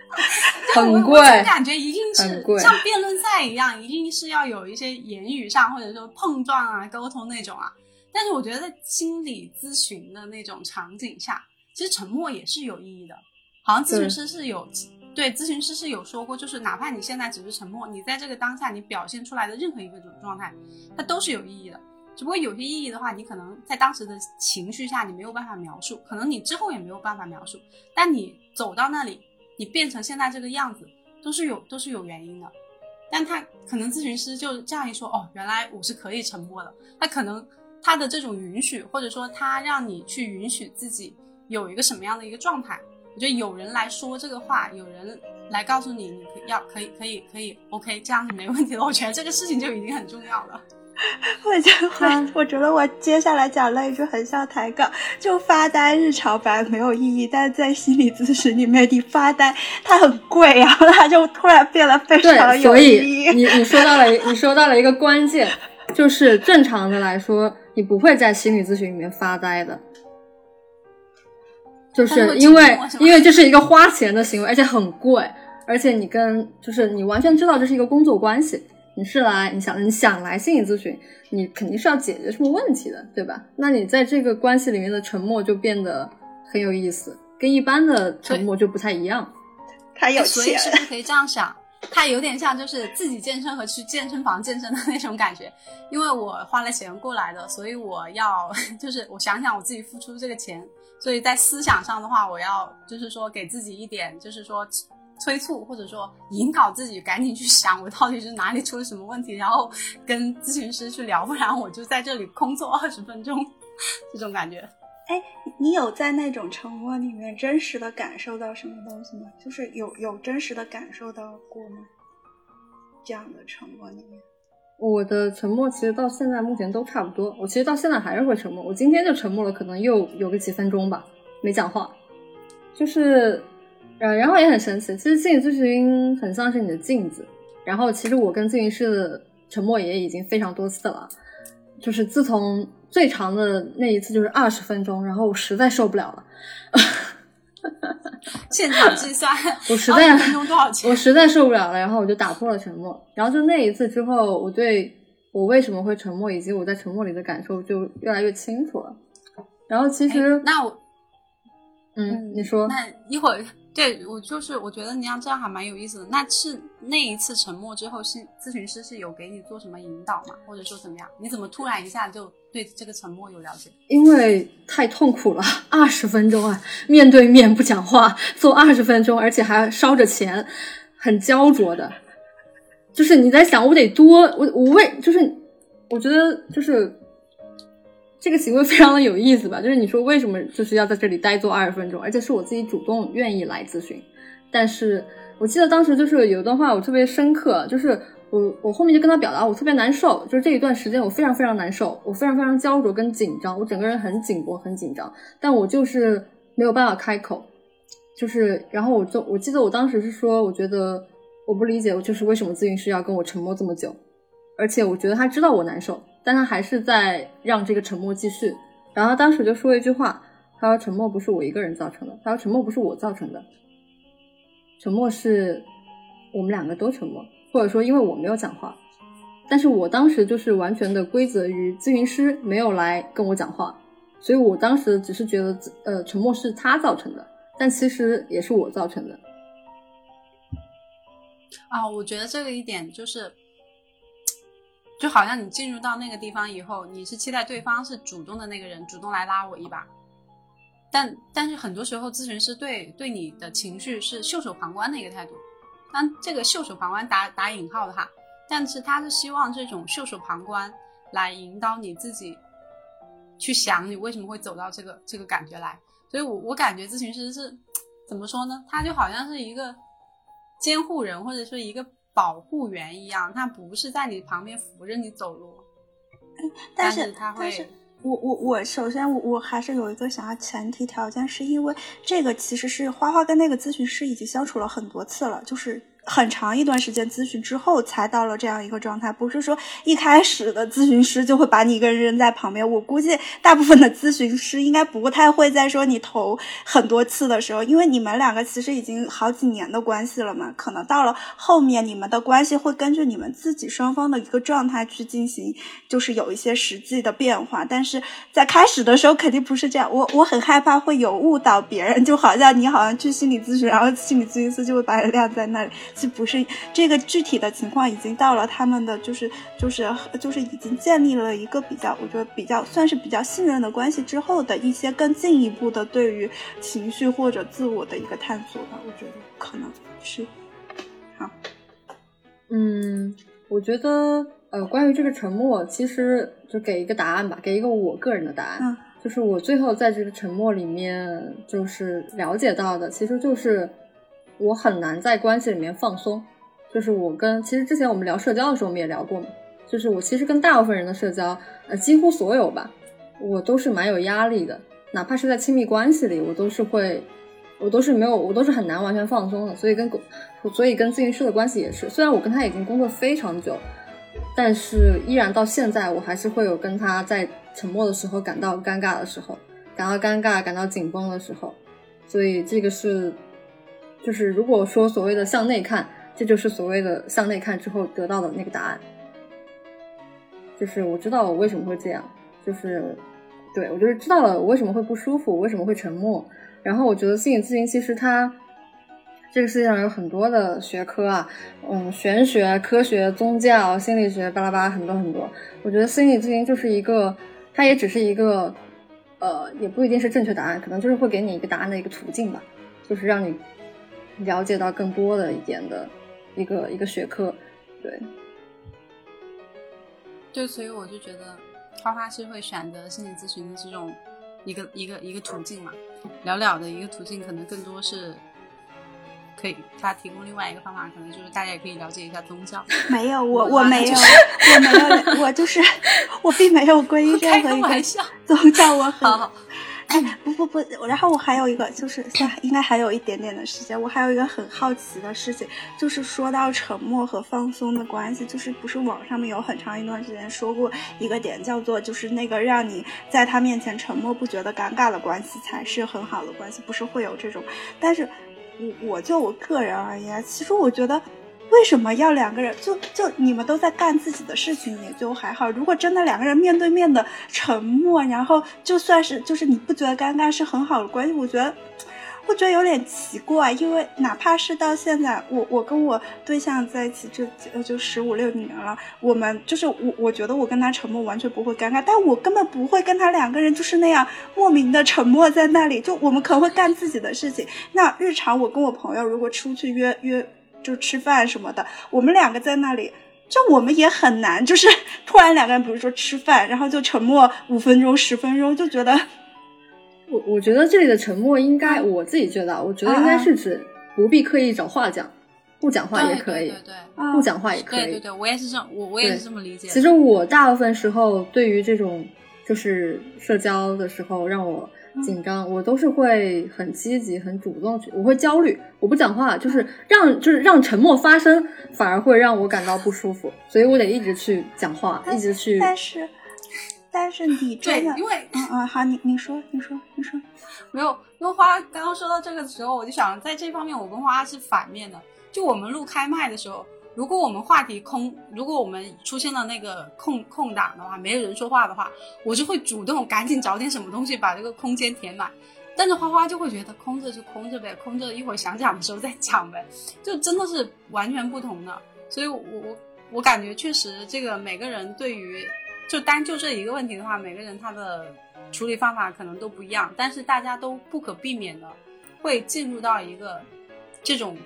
很贵我感觉一定是像辩论赛一样，一定是要有一些言语上或者说碰撞啊、沟通那种啊。但是我觉得在心理咨询的那种场景下，其实沉默也是有意义的。好像咨询师是有对咨询师是有说过，就是哪怕你现在只是沉默，你在这个当下你表现出来的任何一个种状态，它都是有意义的。只不过有些意义的话，你可能在当时的情绪下你没有办法描述，可能你之后也没有办法描述。但你走到那里，你变成现在这个样子，都是有都是有原因的。但他可能咨询师就这样一说，哦，原来我是可以沉默的。他可能他的这种允许，或者说他让你去允许自己有一个什么样的一个状态，我觉得有人来说这个话，有人来告诉你，你可要可以可以可以 OK，这样是没问题的。我觉得这个事情就已经很重要了。我觉得嗯我，我觉得我接下来讲了一句很像抬杠，就发呆日常本来没有意义，但是在心理咨询里面，你发呆它很贵，然 后它就突然变得非常对，有所意义。以你你说到了你说到了一个关键，就是正常的来说，你不会在心理咨询里面发呆的，就是因为因为这是一个花钱的行为，而且很贵，而且你跟就是你完全知道这是一个工作关系，你是来你想你想来心理咨询，你肯定是要解决什么问题的，对吧？那你在这个关系里面的沉默就变得很有意思，跟一般的沉默就不太一样。他有所以，是不是可以这样想？他有点像就是自己健身和去健身房健身的那种感觉，因为我花了钱过来的，所以我要 就是我想想我自己付出这个钱，所以在思想上的话，我要就是说给自己一点就是说催促或者说引导自己赶紧去想我到底是哪里出了什么问题，然后跟咨询师去聊，不然我就在这里空坐二十分钟，这种感觉。哎，你有在那种沉默里面真实的感受到什么东西吗？就是有有真实的感受到过吗？这样的沉默里面，我的沉默其实到现在目前都差不多，我其实到现在还是会沉默。我今天就沉默了，可能又有个几分钟吧，没讲话。就是，呃，然后也很神奇，其实心理咨询很像是你的镜子。然后其实我跟咨询师的沉默也已经非常多次了，就是自从最长的那一次就是二十分钟，然后我实在受不了了，现场计算，我实在20分钟多少钱我？实在受不了了，然后我就打破了沉默。然后就那一次之后，我对我为什么会沉默，以及我在沉默里的感受就越来越清楚了。然后其实，哎那我嗯，你说，那一会儿，对我就是我觉得你要这样还蛮有意思的。那是那一次沉默之后，是咨询师是有给你做什么引导吗？或者说怎么样？你怎么突然一下就对这个沉默有了解？因为太痛苦了，二十分钟啊，面对面不讲话，做二十分钟，而且还烧着钱，很焦灼的。就是你在想，我得多，我我为就是，我觉得就是这个行为非常的有意思吧。就是你说为什么就是要在这里待坐二十分钟，而且是我自己主动愿意来咨询。但是我记得当时就是有一段话我特别深刻，就是我我后面就跟他表达我特别难受，就是这一段时间我非常非常难受，我非常非常焦灼跟紧张，我整个人很紧绷很紧张，但我就是没有办法开口，就是然后我就我记得我当时是说，我觉得我不理解，我就是为什么咨询师要跟我沉默这么久，而且我觉得他知道我难受，但他还是在让这个沉默继续。然后当时就说了一句话，他说沉默不是我一个人造成的，他说沉默不是我造成的，沉默是我们两个都沉默，或者说因为我没有讲话。但是我当时就是完全的归责于咨询师没有来跟我讲话，所以我当时只是觉得呃沉默是他造成的，但其实也是我造成的。啊，我觉得这个一点就是，就好像你进入到那个地方以后，你是期待对方是主动的那个人，主动来拉我一把。但但是很多时候，咨询师对对你的情绪是袖手旁观的一个态度。但这个袖手旁观打打引号的哈，但是他是希望这种袖手旁观来引导你自己去想你为什么会走到这个这个感觉来。所以我我感觉咨询师是怎么说呢？他就好像是一个监护人或者说一个保护员一样，他不是在你旁边扶着你走路，但是他会。我我我首先我我还是有一个想要前提条件，是因为这个其实是花花跟那个咨询师已经相处了很多次了，就是。很长一段时间咨询之后，才到了这样一个状态。不是说一开始的咨询师就会把你一个人扔在旁边。我估计大部分的咨询师应该不太会在说你投很多次的时候，因为你们两个其实已经好几年的关系了嘛。可能到了后面，你们的关系会根据你们自己双方的一个状态去进行，就是有一些实际的变化。但是在开始的时候肯定不是这样。我我很害怕会有误导别人，就好像你好像去心理咨询，然后心理咨询师就会把你晾在那里。是不是这个具体的情况已经到了他们的就是就是就是已经建立了一个比较，我觉得比较算是比较信任的关系之后的一些更进一步的对于情绪或者自我的一个探索吧，我觉得可能是好。嗯，我觉得呃，关于这个沉默，其实就给一个答案吧，给一个我个人的答案，就是我最后在这个沉默里面就是了解到的，其实就是。我很难在关系里面放松，就是我跟其实之前我们聊社交的时候，我们也聊过嘛，就是我其实跟大部分人的社交，呃，几乎所有吧，我都是蛮有压力的，哪怕是在亲密关系里，我都是会，我都是没有，我都是很难完全放松的。所以跟，所以跟咨询师的关系也是，虽然我跟他已经工作非常久，但是依然到现在，我还是会有跟他在沉默的时候感到尴尬的时候，感到尴尬、感到紧绷的时候，所以这个是。就是如果说所谓的向内看，这就是所谓的向内看之后得到的那个答案。就是我知道我为什么会这样，就是对我就是知道了我为什么会不舒服，为什么会沉默。然后我觉得心理咨询其实它这个世界上有很多的学科啊，嗯，玄学、科学、宗教、心理学，巴拉巴拉很多很多。我觉得心理咨询就是一个，它也只是一个，呃，也不一定是正确答案，可能就是会给你一个答案的一个途径吧，就是让你。了解到更多的一点的一个一个学科，对，就所以我就觉得花花是会选择心理咨询的这种一个一个一个途径嘛，聊聊的一个途径可能更多是可以他提供另外一个方法，可能就是大家也可以了解一下宗教。没有，我我没有，我没有，我就是 我并没有皈依任何一个宗教，我很。哎，不不不，然后我还有一个，就是现在应该还有一点点的时间，我还有一个很好奇的事情，就是说到沉默和放松的关系，就是不是网上面有很长一段时间说过一个点，叫做就是那个让你在他面前沉默不觉得尴尬的关系才是很好的关系，不是会有这种？但是，我我就我个人而言，其实我觉得。为什么要两个人？就就你们都在干自己的事情，也就还好。如果真的两个人面对面的沉默，然后就算是就是你不觉得尴尬是很好的关系，我觉得我觉得有点奇怪。因为哪怕是到现在，我我跟我对象在一起这就十五六年了，我们就是我我觉得我跟他沉默完全不会尴尬，但我根本不会跟他两个人就是那样莫名的沉默在那里。就我们可能会干自己的事情。那日常我跟我朋友如果出去约约。就吃饭什么的，我们两个在那里，就我们也很难，就是 突然两个人，比如说吃饭，然后就沉默五分钟、十分钟，就觉得，我我觉得这里的沉默应该，我自己觉得，我觉得应该是指不必刻意找话讲，不讲话也可以，对对，不讲话也可以，对对对，我也是这，我我也是这么理解。其实我大部分时候对于这种就是社交的时候，让我。紧张，我都是会很积极、很主动去，我会焦虑，我不讲话，就是让就是让沉默发生，反而会让我感到不舒服，所以我得一直去讲话，一直去。但是，但是你真的，因为嗯嗯，好，你你说你说你说，没有，因为花刚刚说到这个的时候，我就想在这方面我跟花是反面的。就我们录开麦的时候，如果我们话题空，如果我们出现了那个空空档的话，没有人说话的话，我就会主动赶紧找点什么东西把这个空间填满。但是花花就会觉得空着就空着呗，空着一会儿想讲的时候再讲呗，就真的是完全不同的。所以我我我感觉确实这个每个人对于。就单就这一个问题的话，每个人他的处理方法可能都不一样，但是大家都不可避免的会进入到一个这种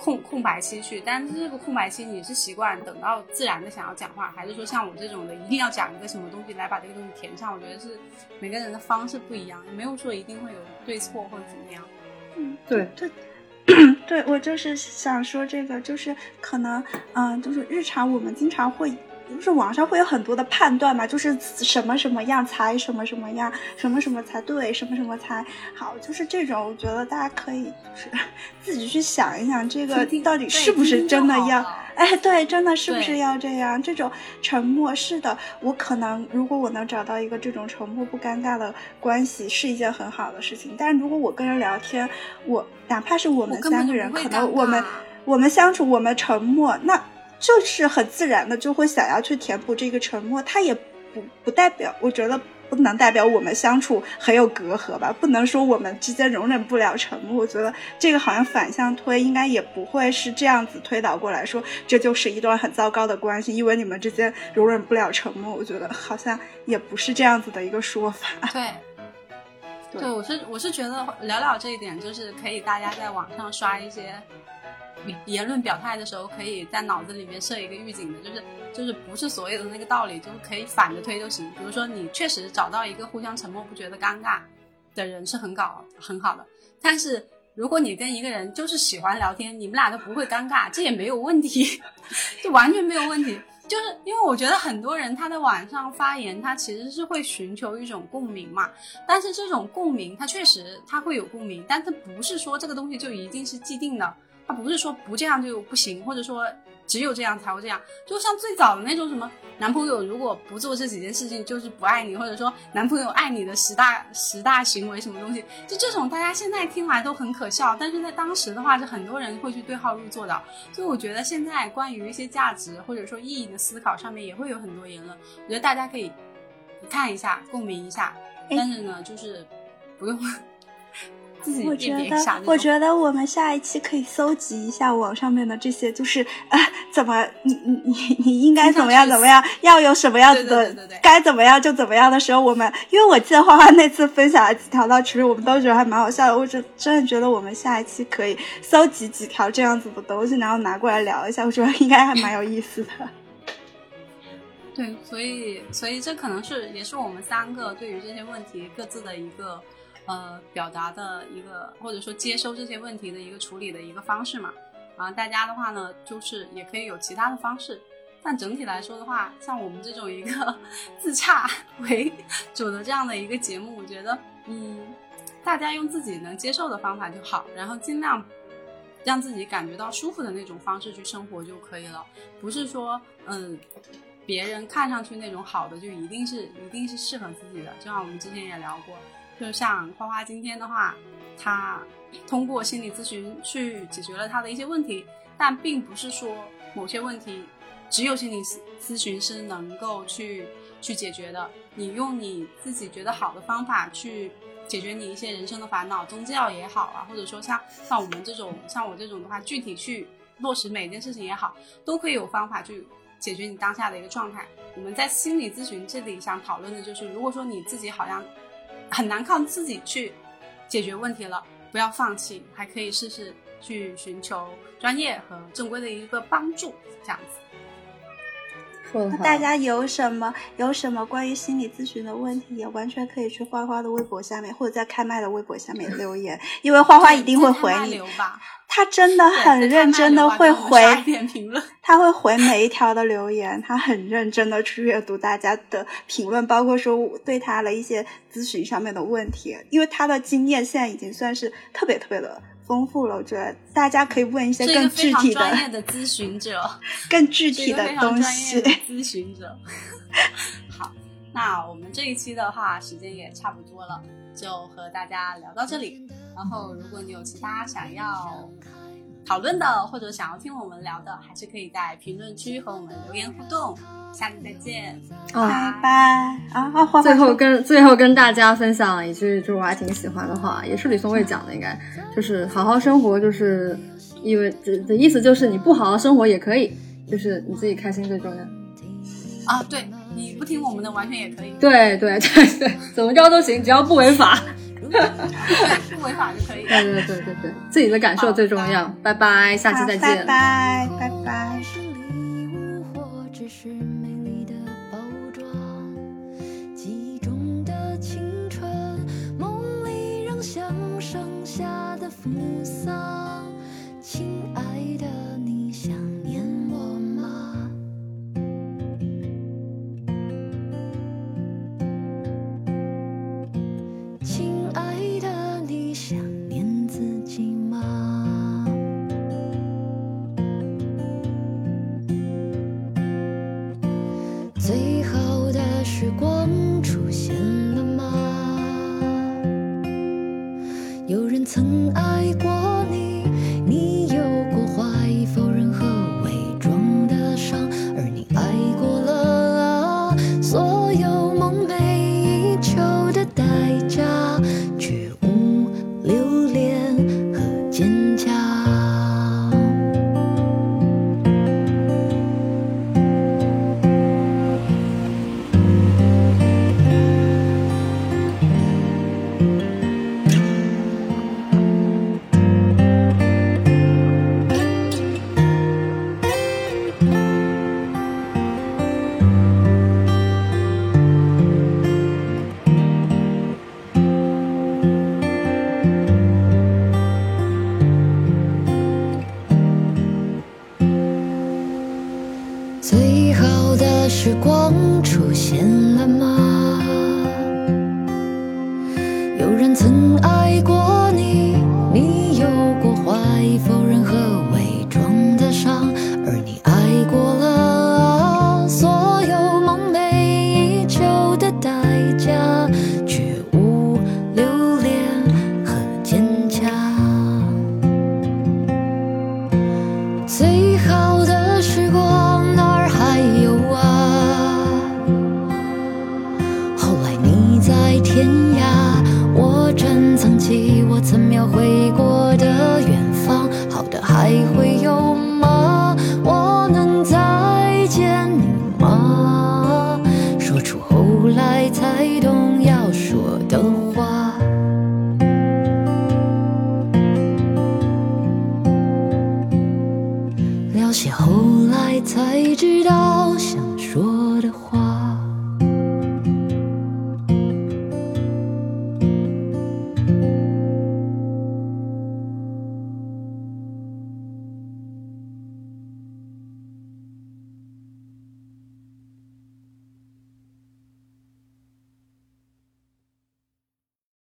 空空白期去。但是这个空白期，你是习惯等到自然的想要讲话，还是说像我这种的一定要讲一个什么东西来把这个东西填上？我觉得是每个人的方式不一样，也没有说一定会有对错或者怎么样。嗯，对 对，对我就是想说这个，就是可能嗯，就是日常我们经常会。就是网上会有很多的判断嘛，就是什么什么样才什么什么样，什么什么才对，什么什么才好，就是这种，我觉得大家可以就是 自己去想一想，这个到底是不是真的要？哎，对，真的是不是要这样？这种沉默是的，我可能如果我能找到一个这种沉默不尴尬的关系，是一件很好的事情。但如果我跟人聊天，我哪怕是我们三个人，可能我们我们相处，我们沉默，那。就是很自然的就会想要去填补这个沉默，它也不不代表，我觉得不能代表我们相处很有隔阂吧，不能说我们之间容忍不了沉默。我觉得这个好像反向推，应该也不会是这样子推导过来说，这就是一段很糟糕的关系，因为你们之间容忍不了沉默。我觉得好像也不是这样子的一个说法。对，对，我是我是觉得聊聊这一点，就是可以大家在网上刷一些。言论表态的时候，可以在脑子里面设一个预警的，就是就是不是所有的那个道理，就是可以反着推就行。比如说，你确实找到一个互相沉默不觉得尴尬的人是很搞很好的，但是如果你跟一个人就是喜欢聊天，你们俩都不会尴尬，这也没有问题，就完全没有问题。就是因为我觉得很多人他在网上发言，他其实是会寻求一种共鸣嘛，但是这种共鸣，他确实他会有共鸣，但他不是说这个东西就一定是既定的。他不是说不这样就不行，或者说只有这样才会这样。就像最早的那种什么，男朋友如果不做这几件事情就是不爱你，或者说男朋友爱你的十大十大行为什么东西，就这种大家现在听来都很可笑，但是在当时的话是很多人会去对号入座的。所以我觉得现在关于一些价值或者说意义的思考上面也会有很多言论，我觉得大家可以看一下，共鸣一下，但是呢，就是不用。我觉得，我觉得我们下一期可以搜集一下网上面的这些，就是呃，怎么你你你你应该怎么样怎么样，要有什么样子的，该怎么样就怎么样的时候，我们因为我记得花花那次分享了几条到群里，我们都觉得还蛮好笑的。我真真的觉得我们下一期可以搜集几条这样子的东西，然后拿过来聊一下，我觉得应该还蛮有意思的。对，所以所以这可能是也是我们三个对于这些问题各自的一个。呃，表达的一个或者说接收这些问题的一个处理的一个方式嘛，啊，大家的话呢，就是也可以有其他的方式，但整体来说的话，像我们这种一个 自洽为主的这样的一个节目，我觉得，嗯，大家用自己能接受的方法就好，然后尽量让自己感觉到舒服的那种方式去生活就可以了，不是说，嗯，别人看上去那种好的就一定是一定是适合自己的，就像我们之前也聊过。就像花花今天的话，他通过心理咨询去解决了他的一些问题，但并不是说某些问题只有心理咨询师能够去去解决的。你用你自己觉得好的方法去解决你一些人生的烦恼，宗教也好啊，或者说像像我们这种像我这种的话，具体去落实每件事情也好，都可以有方法去解决你当下的一个状态。我们在心理咨询这里想讨论的就是，如果说你自己好像。很难靠自己去解决问题了，不要放弃，还可以试试去寻求专业和正规的一个帮助，这样子。大家有什么有什么关于心理咨询的问题，也完全可以去花花的微博下面，或者在开麦的微博下面留言，因为花花一定会回你。他真的很认真的会回，他会回每一条的留言，他很认真的去阅读大家的评论，包括说对他的一些咨询上面的问题，因为他的经验现在已经算是特别特别的。丰富了，我觉得大家可以问一些更具体的、专业的咨询者，更具体的东西。咨询者，好，那我们这一期的话，时间也差不多了，就和大家聊到这里。然后，如果你有其他想要讨论的，或者想要听我们聊的，还是可以在评论区和我们留言互动。下次再见，拜拜啊！最后跟最后跟大家分享一句，就是我还挺喜欢的话，也是李松蔚讲的，应该就是好好生活，就是因为这的意思就是你不好好生活也可以，就是你自己开心最重要。啊，对，你不听我们的完全也可以。对对对对，怎么着都行，只要不违法。不违法就可以。对对对对对，自己的感受最重要。拜拜，下期再见。拜拜拜拜。时光出现了吗？有人曾爱过